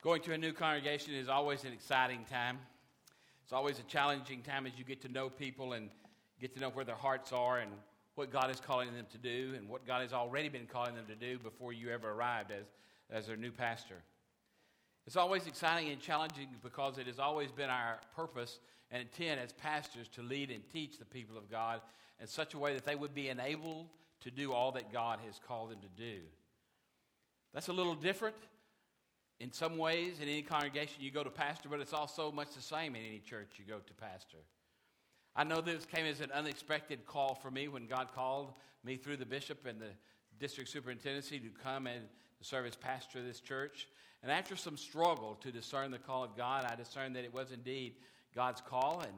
Going to a new congregation is always an exciting time. It's always a challenging time as you get to know people and get to know where their hearts are and what God is calling them to do and what God has already been calling them to do before you ever arrived as, as their new pastor. It's always exciting and challenging because it has always been our purpose and intent as pastors to lead and teach the people of God in such a way that they would be enabled to do all that God has called them to do. That's a little different in some ways in any congregation you go to pastor, but it's also much the same in any church you go to pastor. I know this came as an unexpected call for me when God called me through the bishop and the district superintendency to come and serve as pastor of this church. And after some struggle to discern the call of God, I discerned that it was indeed God's call and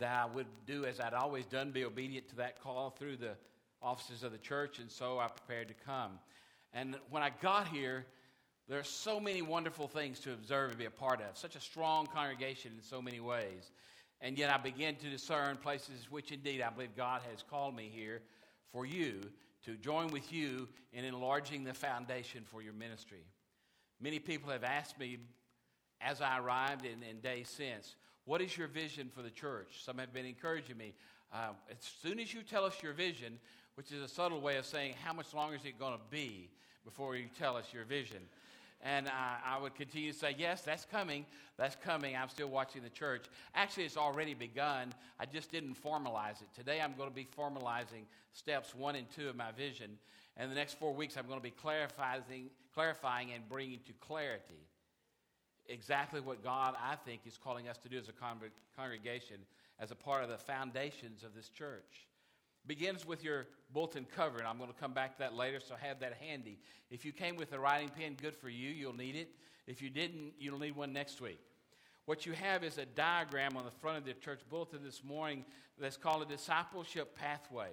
that I would do as I'd always done, be obedient to that call through the offices of the church. And so I prepared to come. And when I got here, there are so many wonderful things to observe and be a part of. Such a strong congregation in so many ways. And yet I begin to discern places which indeed I believe God has called me here for you to join with you in enlarging the foundation for your ministry. Many people have asked me as I arrived in, in days since, what is your vision for the church? Some have been encouraging me. Uh, as soon as you tell us your vision, which is a subtle way of saying how much longer is it going to be before you tell us your vision? And I, I, would continue to say, Yes, that's coming. That's coming. I'm still watching the church. Actually, it's already begun. I just didn't formalize it. Today, I'm going to be formalizing steps one and two of my vision. And the next four weeks, I'm going to be clarifying, clarifying and bringing to clarity exactly what God, I think, is calling us to do as a congregation, as a part of the foundations of this church begins with your bulletin cover, and I'm going to come back to that later, so have that handy. If you came with a writing pen, good for you, you'll need it. If you didn't, you'll need one next week. What you have is a diagram on the front of the church bulletin this morning that's called a discipleship pathway.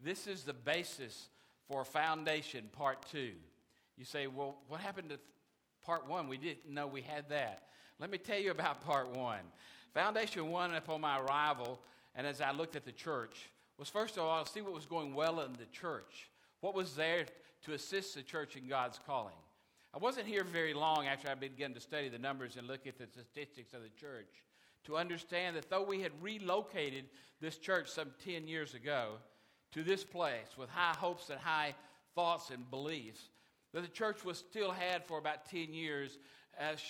This is the basis for foundation part two. You say, well, what happened to part one? We didn't know we had that. Let me tell you about part one. Foundation one, upon my arrival, and as I looked at the church, was first of all, see what was going well in the church. What was there to assist the church in God's calling? I wasn't here very long after I began to study the numbers and look at the statistics of the church to understand that though we had relocated this church some 10 years ago to this place with high hopes and high thoughts and beliefs, that the church was still had for about 10 years uh, as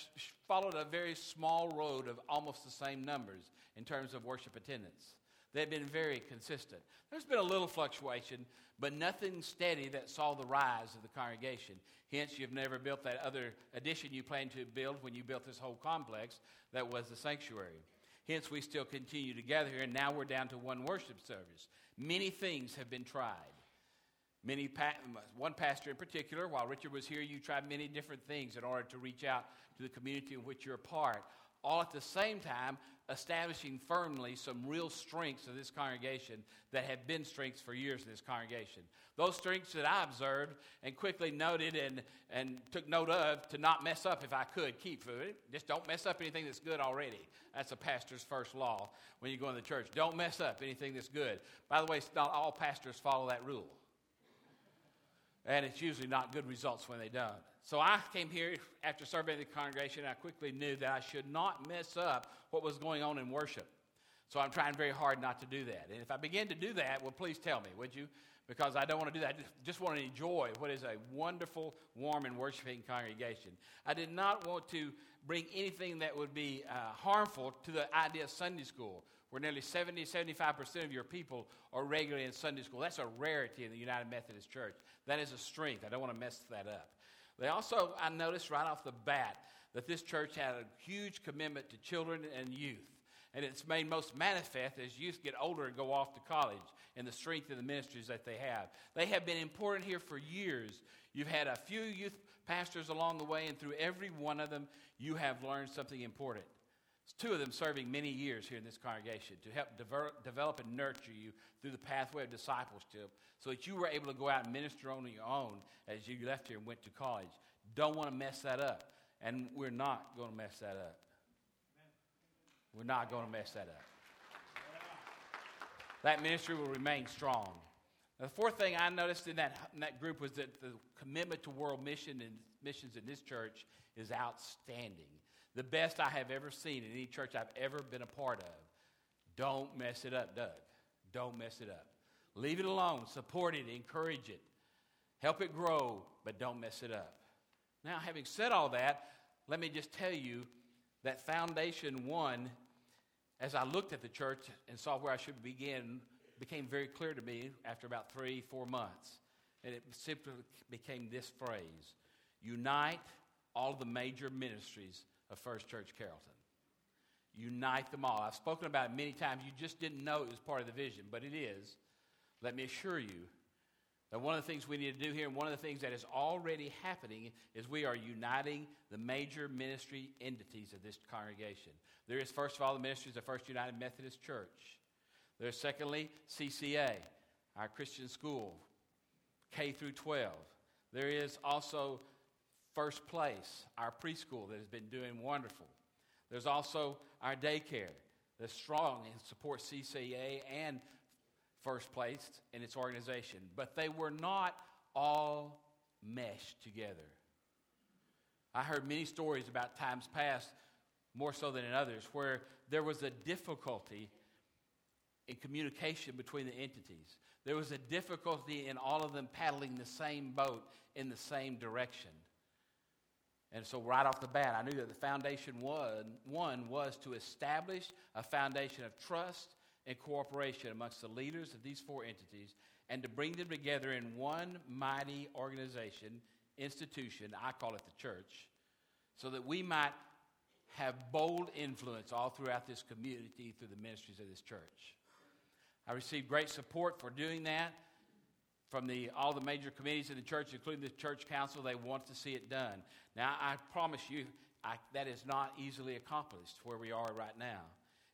followed a very small road of almost the same numbers in terms of worship attendance. They've been very consistent. There's been a little fluctuation, but nothing steady that saw the rise of the congregation. Hence, you've never built that other addition you planned to build when you built this whole complex that was the sanctuary. Hence, we still continue to gather here, and now we're down to one worship service. Many things have been tried. Many pa- one pastor in particular, while Richard was here, you tried many different things in order to reach out to the community in which you're a part all at the same time establishing firmly some real strengths of this congregation that have been strengths for years in this congregation. Those strengths that I observed and quickly noted and, and took note of to not mess up if I could keep food. Just don't mess up anything that's good already. That's a pastor's first law when you go in the church. Don't mess up anything that's good. By the way, not all pastors follow that rule. And it's usually not good results when they don't. So I came here after surveying the congregation. I quickly knew that I should not mess up what was going on in worship. So I'm trying very hard not to do that. And if I begin to do that, well, please tell me, would you? Because I don't want to do that. I just, just want to enjoy what is a wonderful, warm, and worshiping congregation. I did not want to bring anything that would be uh, harmful to the idea of Sunday school, where nearly 70, 75% of your people are regularly in Sunday school. That's a rarity in the United Methodist Church. That is a strength. I don't want to mess that up. They also, I noticed right off the bat that this church had a huge commitment to children and youth. And it's made most manifest as youth get older and go off to college and the strength of the ministries that they have. They have been important here for years. You've had a few youth pastors along the way, and through every one of them, you have learned something important. Two of them serving many years here in this congregation to help develop and nurture you through the pathway of discipleship so that you were able to go out and minister on your own as you left here and went to college. Don't want to mess that up. And we're not going to mess that up. We're not going to mess that up. That ministry will remain strong. The fourth thing I noticed in that, in that group was that the commitment to world mission and missions in this church is outstanding. The best I have ever seen in any church I've ever been a part of. Don't mess it up, Doug. Don't mess it up. Leave it alone. Support it. Encourage it. Help it grow, but don't mess it up. Now, having said all that, let me just tell you that Foundation One, as I looked at the church and saw where I should begin, became very clear to me after about three, four months. And it simply became this phrase Unite all the major ministries of First Church Carrollton. Unite them all. I've spoken about it many times. You just didn't know it was part of the vision, but it is. Let me assure you that one of the things we need to do here, and one of the things that is already happening, is we are uniting the major ministry entities of this congregation. There is, first of all, the ministries of First United Methodist Church. There's, secondly, CCA, our Christian school, K through 12. There is also First Place, our preschool that has been doing wonderful. There's also our daycare that's strong and supports CCA and First Place in its organization. But they were not all meshed together. I heard many stories about times past, more so than in others, where there was a difficulty in communication between the entities. There was a difficulty in all of them paddling the same boat in the same direction. And so, right off the bat, I knew that the foundation one, one was to establish a foundation of trust and cooperation amongst the leaders of these four entities and to bring them together in one mighty organization, institution, I call it the church, so that we might have bold influence all throughout this community through the ministries of this church. I received great support for doing that from the, all the major committees in the church, including the church council. They want to see it done. Now, I promise you, I, that is not easily accomplished where we are right now.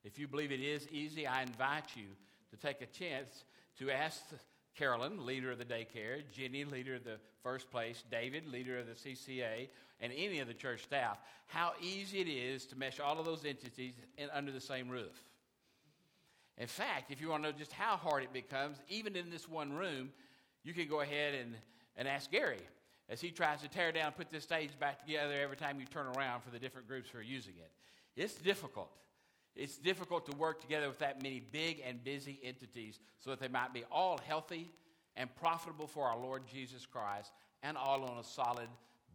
If you believe it is easy, I invite you to take a chance to ask Carolyn, leader of the daycare, Jenny, leader of the first place, David, leader of the CCA, and any of the church staff, how easy it is to mesh all of those entities in, under the same roof. In fact, if you want to know just how hard it becomes, even in this one room, you can go ahead and, and ask Gary as he tries to tear down, put this stage back together every time you turn around for the different groups who are using it. It's difficult. It's difficult to work together with that many big and busy entities so that they might be all healthy and profitable for our Lord Jesus Christ and all on a solid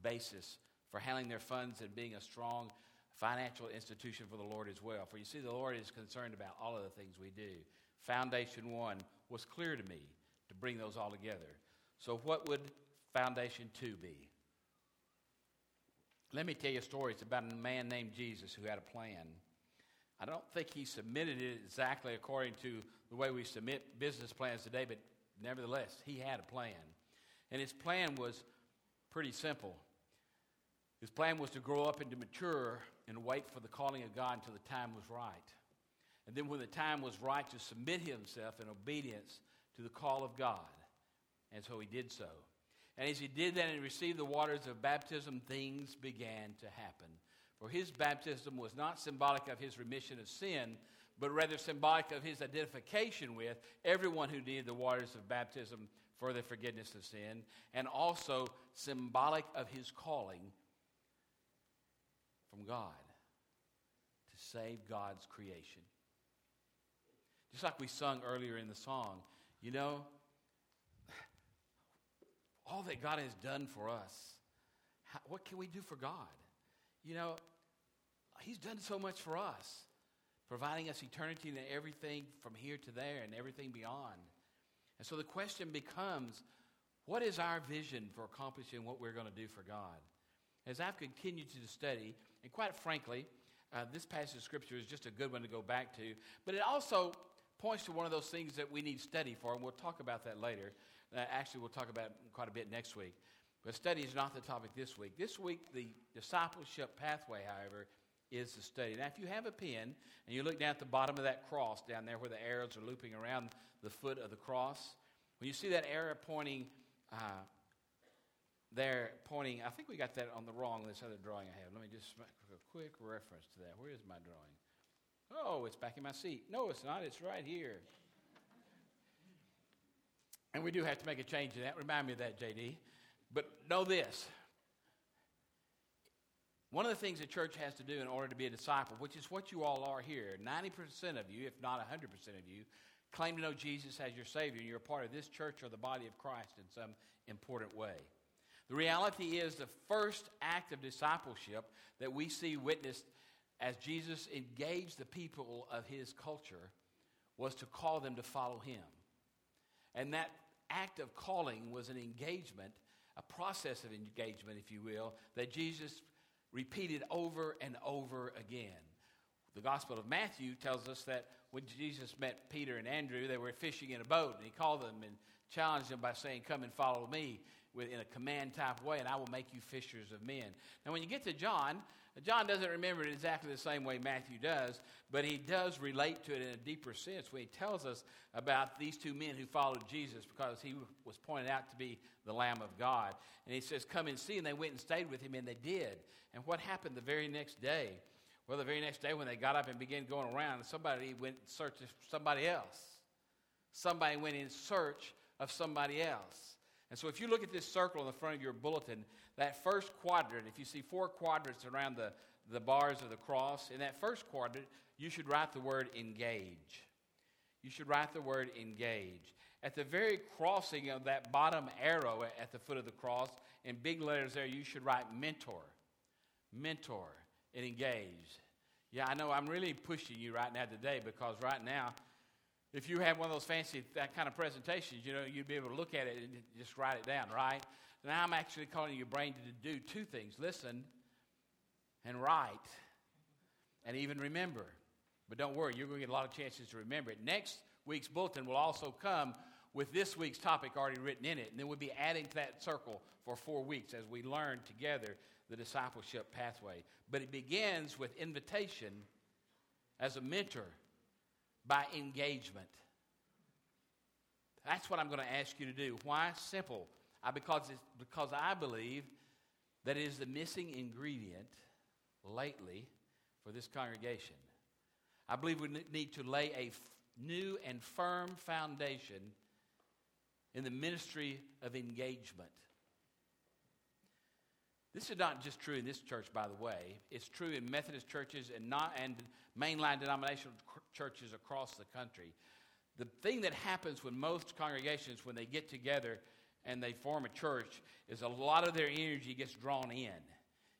basis for handling their funds and being a strong financial institution for the Lord as well. For you see, the Lord is concerned about all of the things we do. Foundation one was clear to me to bring those all together. So, what would Foundation two be? Let me tell you stories about a man named Jesus who had a plan. I don't think he submitted it exactly according to the way we submit business plans today, but nevertheless, he had a plan. And his plan was pretty simple. His plan was to grow up and to mature and wait for the calling of God until the time was right. And then, when the time was right, to submit himself in obedience to the call of God. And so he did so. And as he did that and received the waters of baptism, things began to happen. For his baptism was not symbolic of his remission of sin, but rather symbolic of his identification with everyone who needed the waters of baptism for the forgiveness of sin, and also symbolic of his calling from God to save God's creation. Just like we sung earlier in the song, you know, all that God has done for us, how, what can we do for God? You know, He's done so much for us, providing us eternity and everything from here to there and everything beyond. And so the question becomes what is our vision for accomplishing what we're going to do for God? As I've continued to study, and quite frankly, uh, this passage of Scripture is just a good one to go back to, but it also points to one of those things that we need study for, and we'll talk about that later. Uh, actually, we'll talk about quite a bit next week. But study is not the topic this week. This week, the discipleship pathway, however, is the study. Now, if you have a pen and you look down at the bottom of that cross down there where the arrows are looping around the foot of the cross, when you see that arrow pointing uh, there, pointing, I think we got that on the wrong, this other drawing I have. Let me just make a quick reference to that. Where is my drawing? Oh, it's back in my seat. No, it's not. It's right here. And we do have to make a change in that. Remind me of that, JD. But know this one of the things the church has to do in order to be a disciple, which is what you all are here, 90% of you, if not 100% of you, claim to know Jesus as your Savior, and you're a part of this church or the body of Christ in some important way. The reality is the first act of discipleship that we see witnessed as Jesus engaged the people of his culture was to call them to follow him. And that act of calling was an engagement, a process of engagement, if you will, that Jesus repeated over and over again. The Gospel of Matthew tells us that when Jesus met Peter and Andrew, they were fishing in a boat, and he called them and challenged them by saying, Come and follow me in a command type way, and I will make you fishers of men. Now, when you get to John, John doesn't remember it exactly the same way Matthew does, but he does relate to it in a deeper sense when he tells us about these two men who followed Jesus because he was pointed out to be the Lamb of God. And he says, Come and see. And they went and stayed with him, and they did. And what happened the very next day? Well, the very next day when they got up and began going around, somebody went in search of somebody else. Somebody went in search of somebody else. And so if you look at this circle in the front of your bulletin, that first quadrant, if you see four quadrants around the, the bars of the cross, in that first quadrant, you should write the word engage. You should write the word engage. At the very crossing of that bottom arrow at the foot of the cross, in big letters there, you should write mentor. Mentor and engage. Yeah, I know I'm really pushing you right now today because right now, if you have one of those fancy that kind of presentations, you know, you'd be able to look at it and just write it down, right? Now I'm actually calling your brain to do two things listen and write and even remember. But don't worry, you're going to get a lot of chances to remember it. Next week's bulletin will also come with this week's topic already written in it. And then we'll be adding to that circle for four weeks as we learn together the discipleship pathway. But it begins with invitation as a mentor by engagement. That's what I'm going to ask you to do. Why? Simple. I, because, because I believe that it is the missing ingredient lately for this congregation. I believe we need to lay a f- new and firm foundation in the ministry of engagement. This is not just true in this church, by the way. It's true in Methodist churches and not and mainline denominational churches across the country. The thing that happens when most congregations, when they get together and they form a church is a lot of their energy gets drawn in.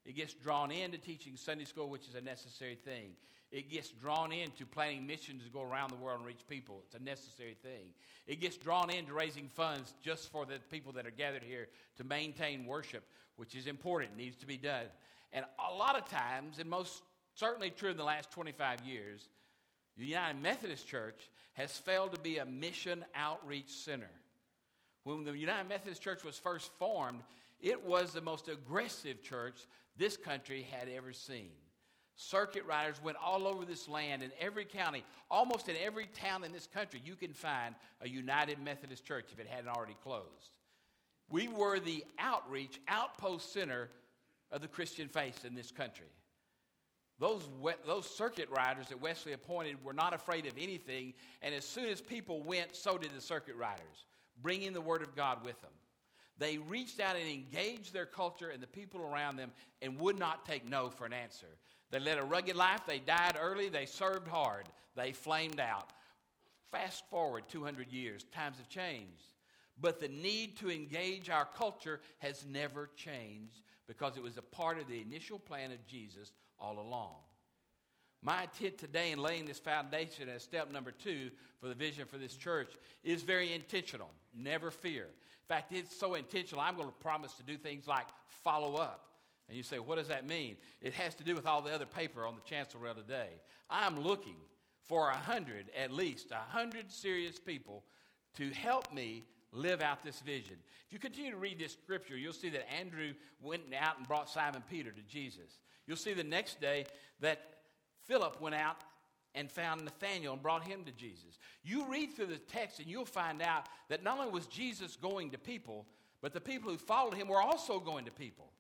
It gets drawn into teaching Sunday school, which is a necessary thing. It gets drawn into planning missions to go around the world and reach people. It's a necessary thing. It gets drawn into raising funds just for the people that are gathered here to maintain worship, which is important, needs to be done. And a lot of times, and most certainly true in the last 25 years, the United Methodist Church has failed to be a mission outreach center. When the United Methodist Church was first formed, it was the most aggressive church this country had ever seen. Circuit riders went all over this land in every county, almost in every town in this country, you can find a United Methodist Church if it hadn't already closed. We were the outreach, outpost center of the Christian faith in this country. Those, those circuit riders that Wesley appointed were not afraid of anything, and as soon as people went, so did the circuit riders bringing the Word of God with them. They reached out and engaged their culture and the people around them and would not take no for an answer. They led a rugged life. They died early. They served hard. They flamed out. Fast forward 200 years, times have changed. But the need to engage our culture has never changed because it was a part of the initial plan of Jesus all along. My intent today in laying this foundation as step number two for the vision for this church is very intentional. Never fear. In fact, it's so intentional, I'm going to promise to do things like follow up. And you say, what does that mean? It has to do with all the other paper on the chancel today. I'm looking for a hundred, at least a hundred serious people to help me live out this vision. If you continue to read this scripture, you'll see that Andrew went out and brought Simon Peter to Jesus. You'll see the next day that Philip went out and found Nathanael and brought him to Jesus. You read through the text and you'll find out that not only was Jesus going to people, but the people who followed him were also going to people.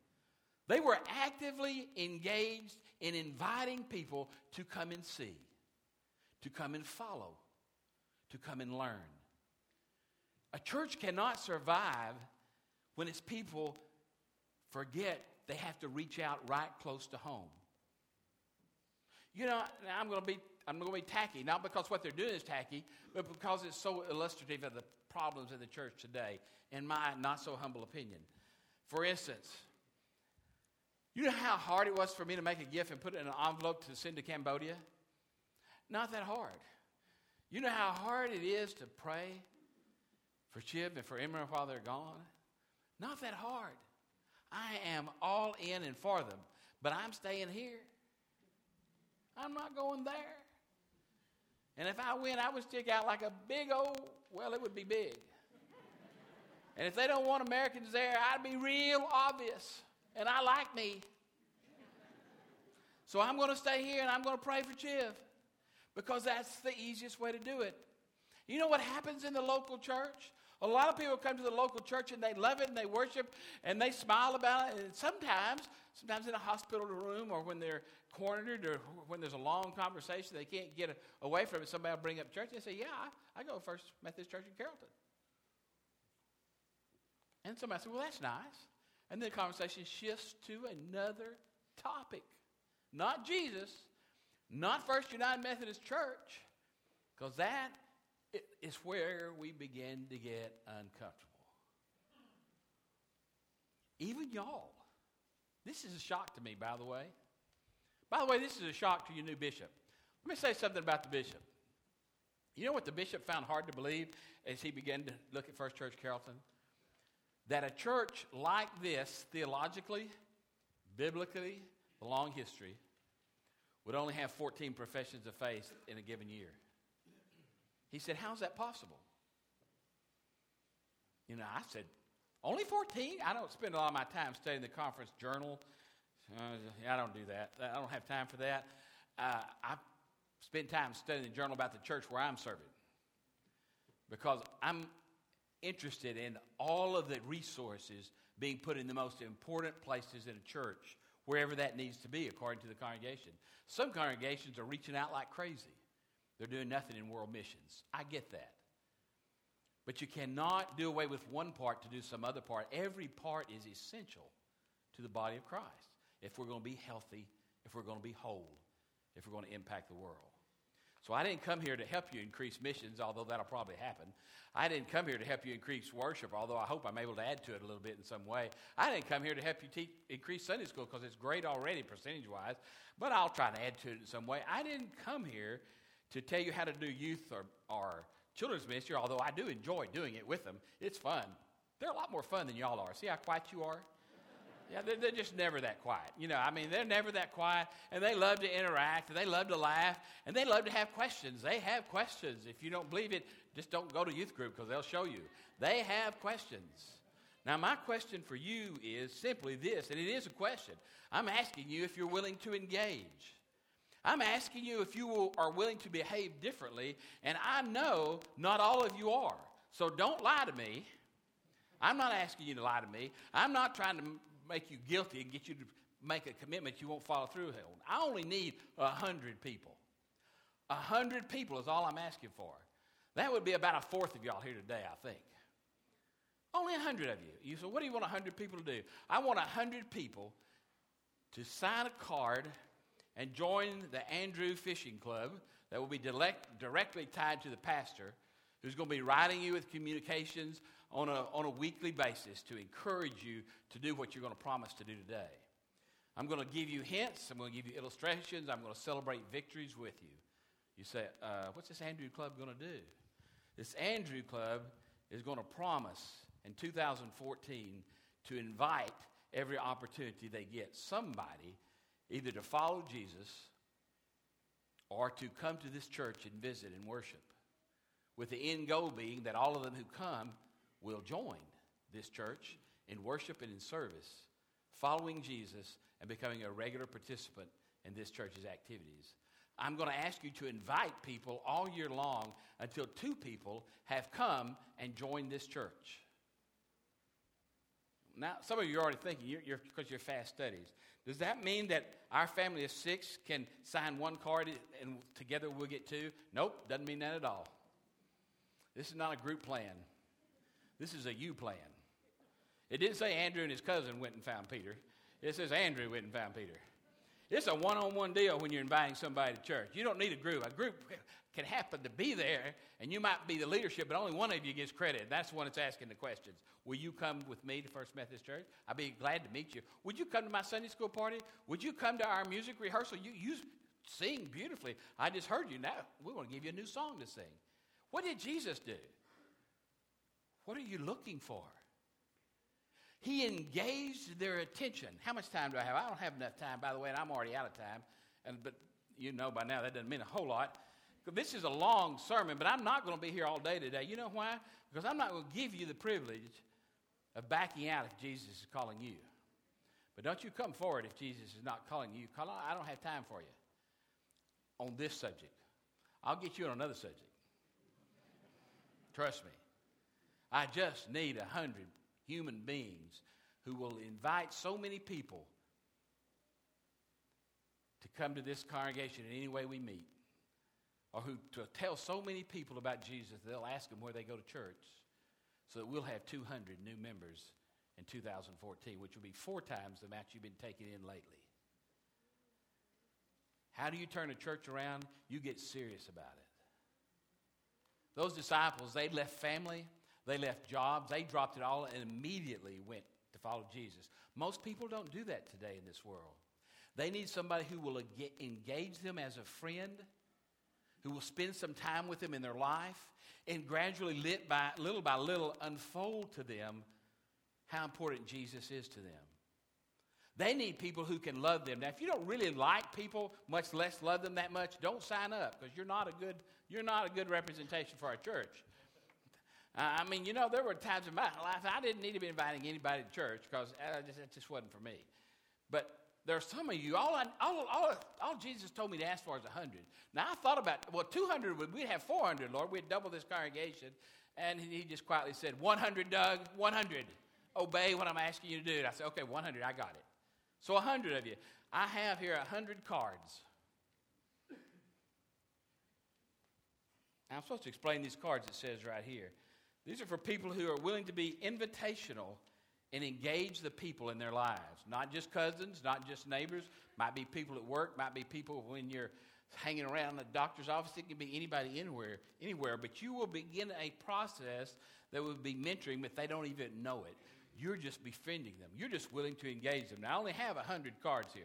They were actively engaged in inviting people to come and see, to come and follow, to come and learn. A church cannot survive when its people forget they have to reach out right close to home. You know, I'm going to be I'm going to be tacky, not because what they're doing is tacky, but because it's so illustrative of the problems in the church today, in my not so humble opinion. For instance, you know how hard it was for me to make a gift and put it in an envelope to send to Cambodia? Not that hard. You know how hard it is to pray for Chib and for Emma while they're gone? Not that hard. I am all in and for them, but I'm staying here. I'm not going there. And if I went, I would stick out like a big old, well, it would be big. and if they don't want Americans there, I'd be real obvious. And I like me. So I'm going to stay here and I'm going to pray for Chiv because that's the easiest way to do it. You know what happens in the local church? A lot of people come to the local church and they love it and they worship and they smile about it. And sometimes, sometimes in a hospital room or when they're cornered or when there's a long conversation they can't get away from it, somebody will bring up church and say, Yeah, I, go to First Methodist Church in Carrollton. And somebody said, Well, that's nice. And then the conversation shifts to another topic. Not Jesus, not First United Methodist Church, because that is where we begin to get uncomfortable. Even y'all. This is a shock to me, by the way. By the way, this is a shock to your new bishop. Let me say something about the bishop. You know what the bishop found hard to believe as he began to look at First Church Carrollton? That a church like this, theologically, biblically, the long history, would only have 14 professions of faith in a given year. He said, How's that possible? You know, I said, Only 14? I don't spend a lot of my time studying the conference journal uh, I don't do that. I don't have time for that. Uh, I spend time studying the journal about the church where I'm serving because I'm interested in all of the resources being put in the most important places in a church, wherever that needs to be, according to the congregation. Some congregations are reaching out like crazy. They're doing nothing in world missions. I get that. But you cannot do away with one part to do some other part. Every part is essential to the body of Christ if we're going to be healthy, if we're going to be whole, if we're going to impact the world. So I didn't come here to help you increase missions, although that'll probably happen. I didn't come here to help you increase worship, although I hope I'm able to add to it a little bit in some way. I didn't come here to help you teach, increase Sunday school because it's great already percentage wise, but I'll try to add to it in some way. I didn't come here to tell you how to do youth or, or children's ministry, although I do enjoy doing it with them. It's fun. They're a lot more fun than y'all are. See how quiet you are? Yeah, they're, they're, just never that quiet. You know, I mean, they're never that quiet, and they love to interact, and they love to laugh, and they love to have questions. They have questions. If you don't believe it, just don't go to youth group because they'll show you. They have questions. Now, my question for you is simply this, and it is a question. I'm asking you if you're willing to engage. I'm asking you if you are willing to behave differently, and I know not all of you are. So don't lie to me. I'm not asking you to lie to me. I'm not trying to make you guilty and get you to make a commitment you won't follow through on. I only need a hundred people. A hundred people is all I'm asking for. That would be about a fourth of y'all here today, I think. Only a hundred of you. You say, what do you want a hundred people to do? I want a hundred people to sign a card and join the Andrew Fishing Club that will be direct, directly tied to the pastor who's going to be writing you with communications on a, on a weekly basis to encourage you to do what you're going to promise to do today. I'm going to give you hints. I'm going to give you illustrations. I'm going to celebrate victories with you. You say, uh, what's this Andrew Club going to do? This Andrew Club is going to promise in 2014 to invite every opportunity they get somebody either to follow Jesus or to come to this church and visit and worship. With the end goal being that all of them who come will join this church in worship and in service, following Jesus and becoming a regular participant in this church's activities. I'm going to ask you to invite people all year long until two people have come and joined this church. Now, some of you are already thinking, you're, you're, because you're fast studies. Does that mean that our family of six can sign one card and together we'll get two? Nope, doesn't mean that at all. This is not a group plan. This is a you plan. It didn't say Andrew and his cousin went and found Peter. It says Andrew went and found Peter. It's a one on one deal when you're inviting somebody to church. You don't need a group. A group can happen to be there, and you might be the leadership, but only one of you gets credit. That's the one that's asking the questions. Will you come with me to First Methodist Church? I'd be glad to meet you. Would you come to my Sunday school party? Would you come to our music rehearsal? You, you sing beautifully. I just heard you. Now we want to give you a new song to sing. What did Jesus do? What are you looking for? He engaged their attention. How much time do I have? I don't have enough time, by the way, and I'm already out of time. And, but you know by now that doesn't mean a whole lot. This is a long sermon, but I'm not going to be here all day today. You know why? Because I'm not going to give you the privilege of backing out if Jesus is calling you. But don't you come forward if Jesus is not calling you. Call, I don't have time for you on this subject. I'll get you on another subject. Trust me. I just need a hundred human beings who will invite so many people to come to this congregation in any way we meet, or who to tell so many people about Jesus they'll ask them where they go to church, so that we'll have 200 new members in 2014, which will be four times the amount you've been taking in lately. How do you turn a church around? You get serious about it. Those disciples, they left family, they left jobs, they dropped it all and immediately went to follow Jesus. Most people don't do that today in this world. They need somebody who will engage them as a friend, who will spend some time with them in their life, and gradually, lit by, little by little, unfold to them how important Jesus is to them. They need people who can love them. Now, if you don't really like people, much less love them that much, don't sign up because you're not a good you're not a good representation for our church. I mean, you know, there were times in my life I didn't need to be inviting anybody to church because uh, it just wasn't for me. But there are some of you, all, I, all, all, all Jesus told me to ask for is 100. Now, I thought about, well, 200, would we'd have 400, Lord. We'd double this congregation. And he just quietly said, 100, Doug, 100. Obey what I'm asking you to do. And I said, okay, 100, I got it. So 100 of you. I have here 100 cards. I'm supposed to explain these cards, it says right here. These are for people who are willing to be invitational and engage the people in their lives. Not just cousins, not just neighbors, might be people at work, might be people when you're hanging around the doctor's office. It can be anybody anywhere, anywhere. But you will begin a process that will be mentoring, but they don't even know it. You're just befriending them. You're just willing to engage them. Now, I only have 100 cards here.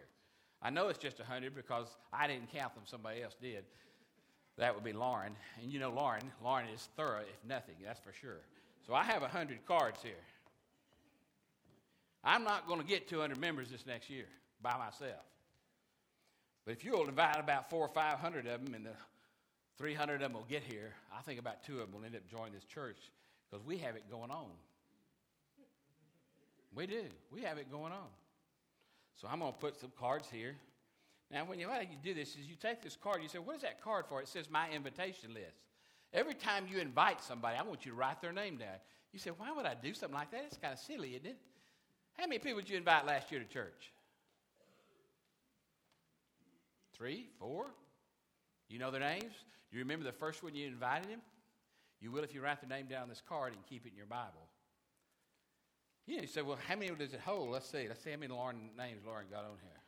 I know it's just 100 because I didn't count them, somebody else did. That would be Lauren. And you know Lauren. Lauren is thorough, if nothing, that's for sure. So I have 100 cards here. I'm not going to get 200 members this next year by myself. But if you'll invite about four or 500 of them, and the 300 of them will get here, I think about two of them will end up joining this church because we have it going on. We do. We have it going on. So I'm going to put some cards here. Now, when you, how you do this is you take this card, you say, what is that card for? It says my invitation list. Every time you invite somebody, I want you to write their name down. You say, why would I do something like that? It's kind of silly, isn't it? How many people did you invite last year to church? Three, four? You know their names? Do you remember the first one you invited them? You will if you write their name down on this card and keep it in your Bible. You, you say, well, how many does it hold? Let's see. Let's see how many Lauren names Lauren got on here.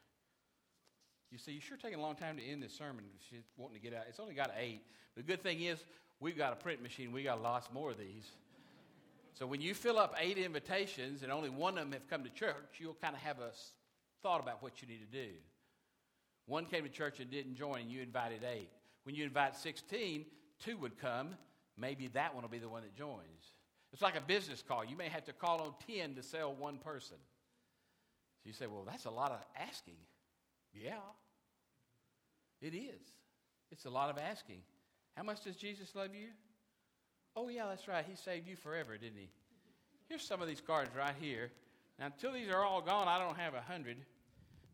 You see, you're sure taking a long time to end this sermon. She's wanting to get out. It's only got eight. The good thing is, we've got a print machine. We got lots more of these. So when you fill up eight invitations and only one of them have come to church, you'll kind of have a thought about what you need to do. One came to church and didn't join, and you invited eight. When you invite 16, two would come. Maybe that one will be the one that joins. It's like a business call. You may have to call on 10 to sell one person. So you say, well, that's a lot of asking. Yeah, it is. It's a lot of asking. How much does Jesus love you? Oh, yeah, that's right. He saved you forever, didn't he? Here's some of these cards right here. Now, until these are all gone, I don't have a hundred.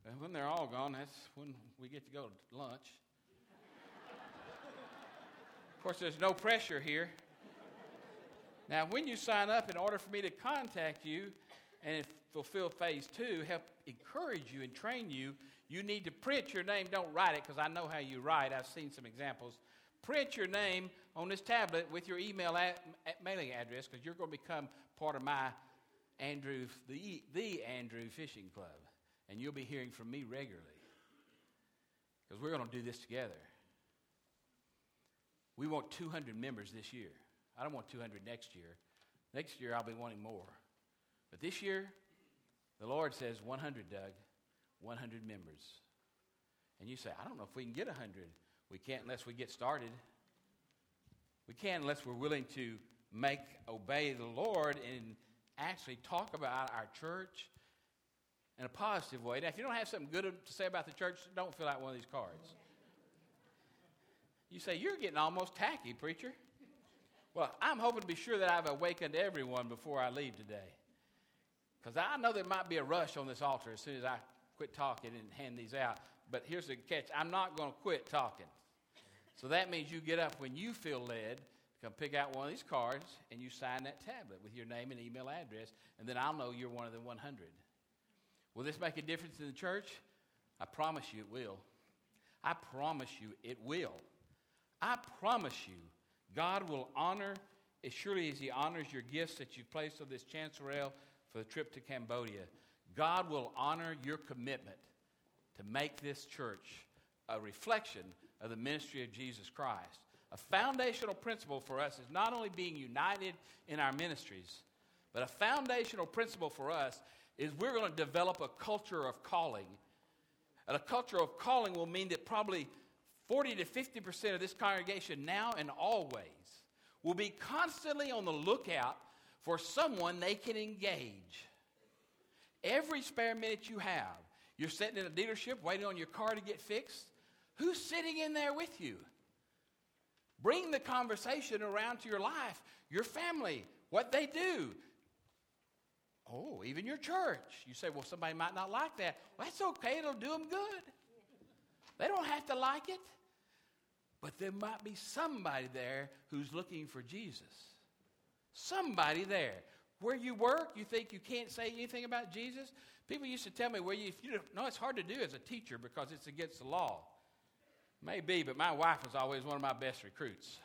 But when they're all gone, that's when we get to go to lunch. of course, there's no pressure here. Now, when you sign up, in order for me to contact you and fulfill phase two, help encourage you and train you, you need to print your name. Don't write it because I know how you write. I've seen some examples. print your name on this tablet with your email at, at mailing address because you're going to become part of my Andrew, the, the Andrew Fishing Club. And you'll be hearing from me regularly because we're going to do this together. We want 200 members this year. I don't want 200 next year. Next year, I'll be wanting more. But this year, the Lord says 100, Doug, 100 members. And you say, I don't know if we can get 100. We can't unless we get started. We can't unless we're willing to make, obey the Lord and actually talk about our church in a positive way. Now, if you don't have something good to say about the church, don't fill out one of these cards. You say, You're getting almost tacky, preacher. Well, I'm hoping to be sure that I've awakened everyone before I leave today. Because I know there might be a rush on this altar as soon as I quit talking and hand these out. But here's the catch I'm not going to quit talking. So that means you get up when you feel led to come pick out one of these cards and you sign that tablet with your name and email address, and then I'll know you're one of the 100. Will this make a difference in the church? I promise you it will. I promise you it will. I promise you God will honor as surely as He honors your gifts that you've placed on this chancel rail for the trip to Cambodia. God will honor your commitment to make this church a reflection of the ministry of Jesus Christ. A foundational principle for us is not only being united in our ministries, but a foundational principle for us is we're going to develop a culture of calling. And a culture of calling will mean that probably 40 to 50% of this congregation now and always will be constantly on the lookout for someone they can engage. Every spare minute you have, you're sitting in a dealership waiting on your car to get fixed. Who's sitting in there with you? Bring the conversation around to your life, your family, what they do. Oh, even your church. You say, well, somebody might not like that. Well, that's okay, it'll do them good. They don't have to like it. But there might be somebody there who's looking for Jesus. Somebody there. Where you work, you think you can't say anything about Jesus? People used to tell me, well, if you know, it's hard to do as a teacher because it's against the law. Maybe, but my wife was always one of my best recruits.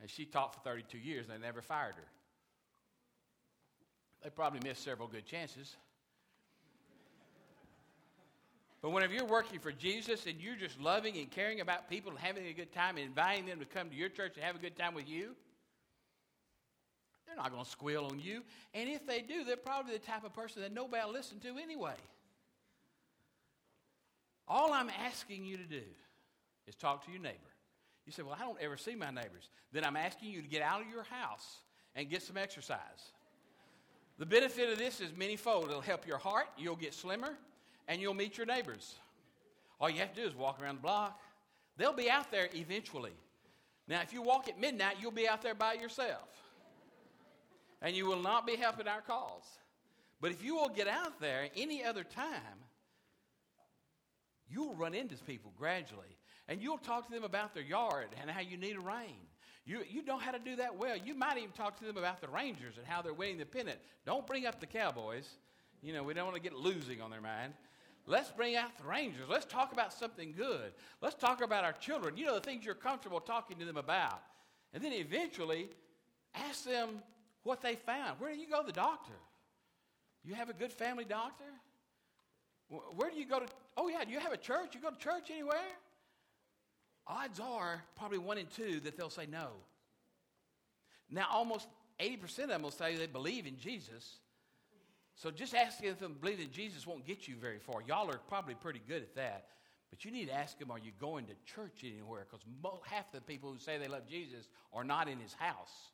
And she taught for 32 years and they never fired her. They probably missed several good chances. But whenever you're working for Jesus and you're just loving and caring about people and having a good time and inviting them to come to your church and have a good time with you, they're not going to squeal on you. And if they do, they're probably the type of person that nobody will listen to anyway. All I'm asking you to do is talk to your neighbor. You say, Well, I don't ever see my neighbors. Then I'm asking you to get out of your house and get some exercise. The benefit of this is manyfold. It'll help your heart, you'll get slimmer, and you'll meet your neighbors. All you have to do is walk around the block. They'll be out there eventually. Now, if you walk at midnight, you'll be out there by yourself. And you will not be helping our cause. But if you will get out there any other time, you'll run into people gradually. And you'll talk to them about their yard and how you need a rain. You, you know how to do that well. You might even talk to them about the Rangers and how they're winning the pennant. Don't bring up the Cowboys. You know, we don't want to get losing on their mind. Let's bring out the Rangers. Let's talk about something good. Let's talk about our children. You know, the things you're comfortable talking to them about. And then eventually, ask them what they found. Where do you go to the doctor? You have a good family doctor? Where do you go to? Oh, yeah, do you have a church? You go to church anywhere? Odds are probably one in two that they'll say no. Now, almost 80% of them will say they believe in Jesus, so just asking them to believe in Jesus won't get you very far. Y'all are probably pretty good at that. But you need to ask them, are you going to church anywhere? Because half the people who say they love Jesus are not in his house.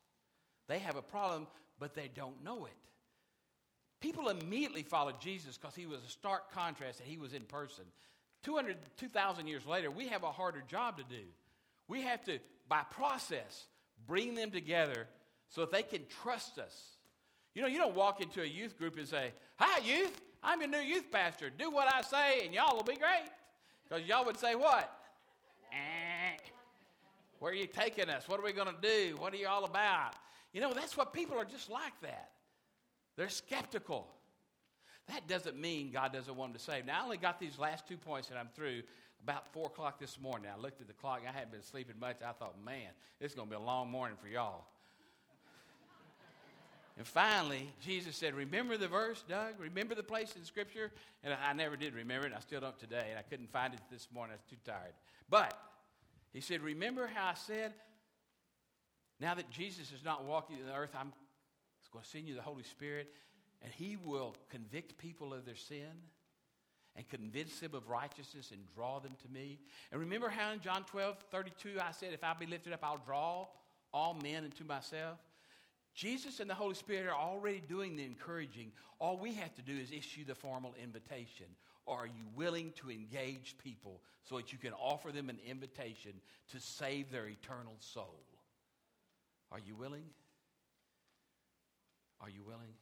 They have a problem, but they don't know it. People immediately followed Jesus because he was a stark contrast and he was in person. 200, 2,000 years later, we have a harder job to do. We have to, by process, bring them together so that they can trust us you know, you don't walk into a youth group and say, Hi, youth, I'm your new youth pastor. Do what I say, and y'all will be great. Because y'all would say, What? Eh, where are you taking us? What are we going to do? What are you all about? You know, that's what people are just like that. They're skeptical. That doesn't mean God doesn't want them to save. Now, I only got these last two points and I'm through about 4 o'clock this morning. I looked at the clock. I hadn't been sleeping much. I thought, man, it's going to be a long morning for y'all. And finally, Jesus said, Remember the verse, Doug? Remember the place in Scripture? And I never did remember it. I still don't today. And I couldn't find it this morning. I was too tired. But he said, Remember how I said, now that Jesus is not walking in the earth, I'm going to send you the Holy Spirit, and he will convict people of their sin and convince them of righteousness and draw them to me. And remember how in John 12, 32, I said, If I be lifted up, I'll draw all men unto myself? Jesus and the Holy Spirit are already doing the encouraging. All we have to do is issue the formal invitation. Are you willing to engage people so that you can offer them an invitation to save their eternal soul? Are you willing? Are you willing?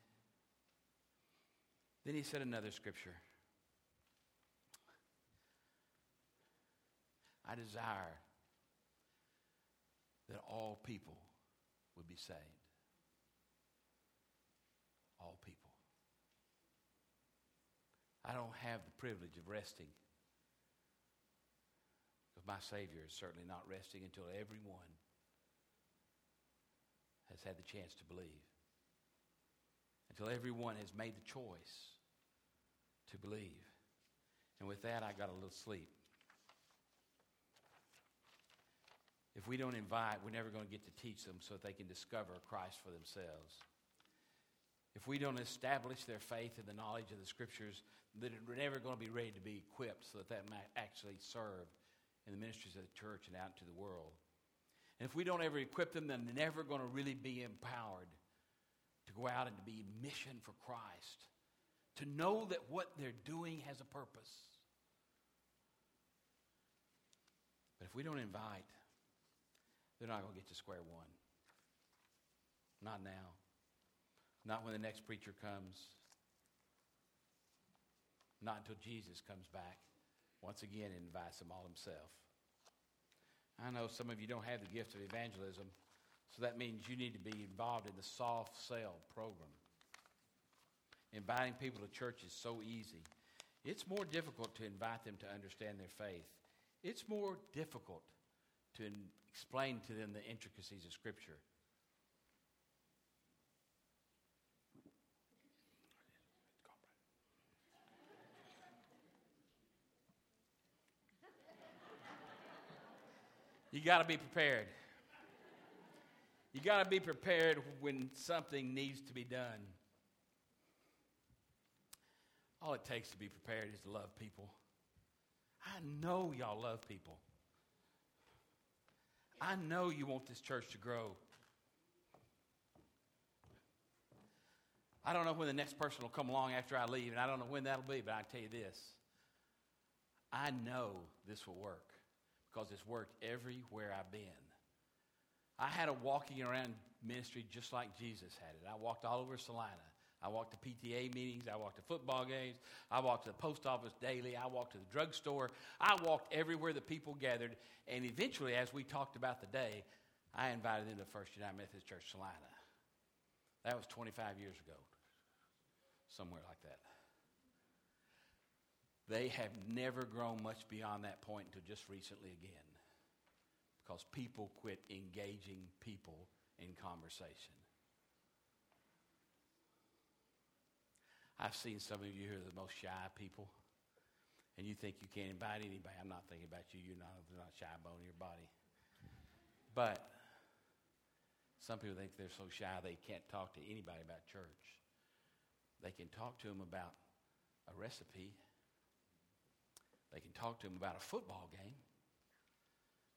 Then he said another scripture. I desire that all people would be saved. All people. I don't have the privilege of resting because my Savior is certainly not resting until everyone has had the chance to believe. Until everyone has made the choice to believe. And with that, I got a little sleep. If we don't invite, we're never going to get to teach them so that they can discover Christ for themselves. If we don't establish their faith in the knowledge of the Scriptures, they're never going to be ready to be equipped so that that might actually serve in the ministries of the church and out into the world. And if we don't ever equip them, then they're never going to really be empowered to go out and to be mission for Christ, to know that what they're doing has a purpose. But if we don't invite, they're not going to get to square one. Not now. Not when the next preacher comes. Not until Jesus comes back once again and invites them all himself. I know some of you don't have the gift of evangelism, so that means you need to be involved in the soft sell program. Inviting people to church is so easy. It's more difficult to invite them to understand their faith. It's more difficult to explain to them the intricacies of Scripture. You got to be prepared. You got to be prepared when something needs to be done. All it takes to be prepared is to love people. I know y'all love people. I know you want this church to grow. I don't know when the next person will come along after I leave, and I don't know when that'll be, but I tell you this I know this will work because it's worked everywhere I've been. I had a walking around ministry just like Jesus had it. I walked all over Salina. I walked to PTA meetings. I walked to football games. I walked to the post office daily. I walked to the drugstore. I walked everywhere the people gathered. And eventually, as we talked about the day, I invited them to First United Methodist Church Salina. That was 25 years ago, somewhere like that. They have never grown much beyond that point until just recently again because people quit engaging people in conversation. I've seen some of you who are the most shy people, and you think you can't invite anybody. I'm not thinking about you. You're not, you're not shy bone in your body. But some people think they're so shy they can't talk to anybody about church. They can talk to them about a recipe. They can talk to them about a football game.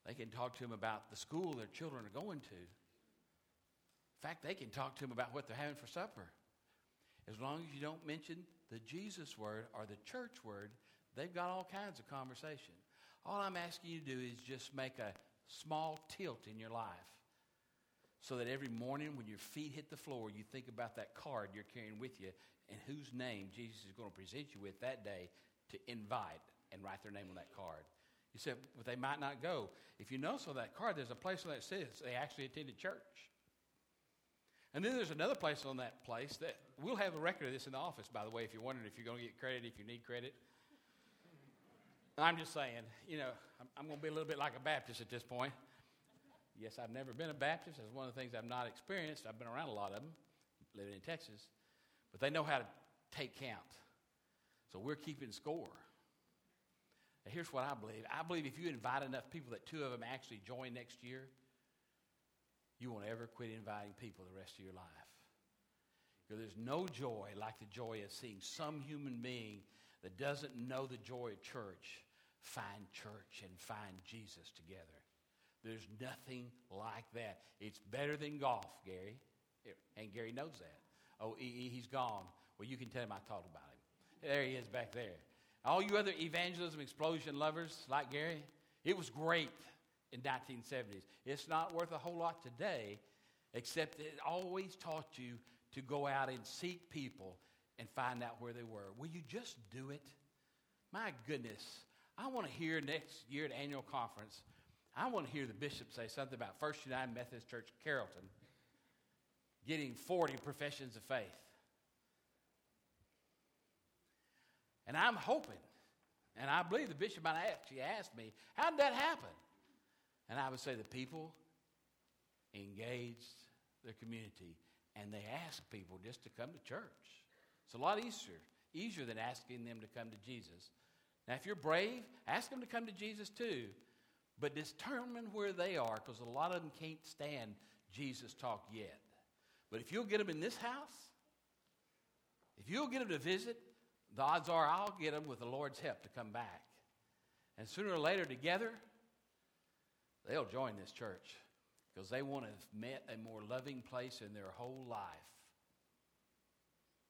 They can talk to them about the school their children are going to. In fact, they can talk to them about what they're having for supper. As long as you don't mention the Jesus word or the church word, they've got all kinds of conversation. All I'm asking you to do is just make a small tilt in your life so that every morning when your feet hit the floor, you think about that card you're carrying with you and whose name Jesus is going to present you with that day to invite and write their name on that card. You said, but they might not go. If you notice on that card, there's a place on that says they actually attended church. And then there's another place on that place that we'll have a record of this in the office, by the way, if you're wondering if you're going to get credit, if you need credit. I'm just saying, you know, I'm, I'm going to be a little bit like a Baptist at this point. Yes, I've never been a Baptist. That's one of the things I've not experienced. I've been around a lot of them, living in Texas. But they know how to take count. So we're keeping score. Now, here's what I believe I believe if you invite enough people that two of them actually join next year, you won't ever quit inviting people the rest of your life. Because there's no joy like the joy of seeing some human being that doesn't know the joy of church find church and find Jesus together. There's nothing like that. It's better than golf, Gary. And Gary knows that. Oh, he's gone. Well, you can tell him I talked about him. There he is back there. All you other evangelism explosion lovers like Gary, it was great in 1970s. It's not worth a whole lot today, except it always taught you to go out and seek people and find out where they were. Will you just do it? My goodness. I want to hear next year at annual conference, I want to hear the bishop say something about First United Methodist Church Carrollton getting 40 professions of faith. And I'm hoping, and I believe the bishop might actually ask me, how did that happen? And I would say the people engaged their community and they asked people just to come to church. It's a lot easier, easier than asking them to come to Jesus. Now, if you're brave, ask them to come to Jesus too, but determine where they are because a lot of them can't stand Jesus talk yet. But if you'll get them in this house, if you'll get them to visit, the odds are I'll get them with the Lord's help to come back. And sooner or later, together, they'll join this church because they want to have met a more loving place in their whole life.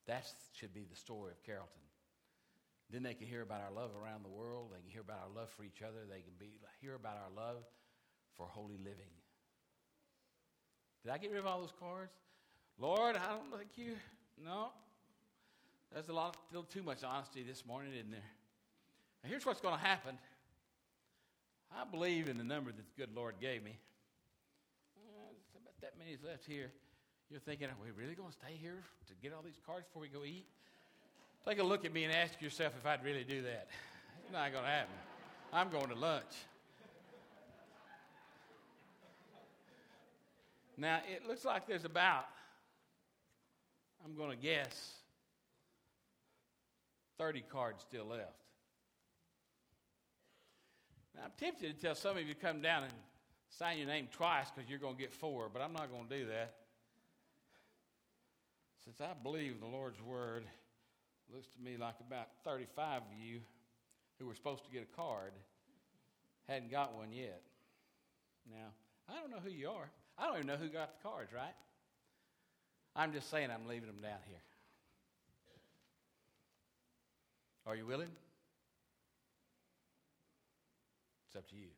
That should be the story of Carrollton. Then they can hear about our love around the world. They can hear about our love for each other. They can be, hear about our love for holy living. Did I get rid of all those cards? Lord, I don't think you. No. There's a lot, a little too much honesty this morning, isn't there? Now, here's what's going to happen. I believe in the number that the good Lord gave me. Uh, about that many's left here. You're thinking, are we really going to stay here to get all these cards before we go eat? Take a look at me and ask yourself if I'd really do that. It's not going to happen. I'm going to lunch. Now, it looks like there's about, I'm going to guess, 30 cards still left. Now, I'm tempted to tell some of you to come down and sign your name twice because you're going to get four, but I'm not going to do that. Since I believe the Lord's word, looks to me like about 35 of you who were supposed to get a card hadn't got one yet. Now, I don't know who you are. I don't even know who got the cards, right? I'm just saying I'm leaving them down here. Are you willing? It's up to you.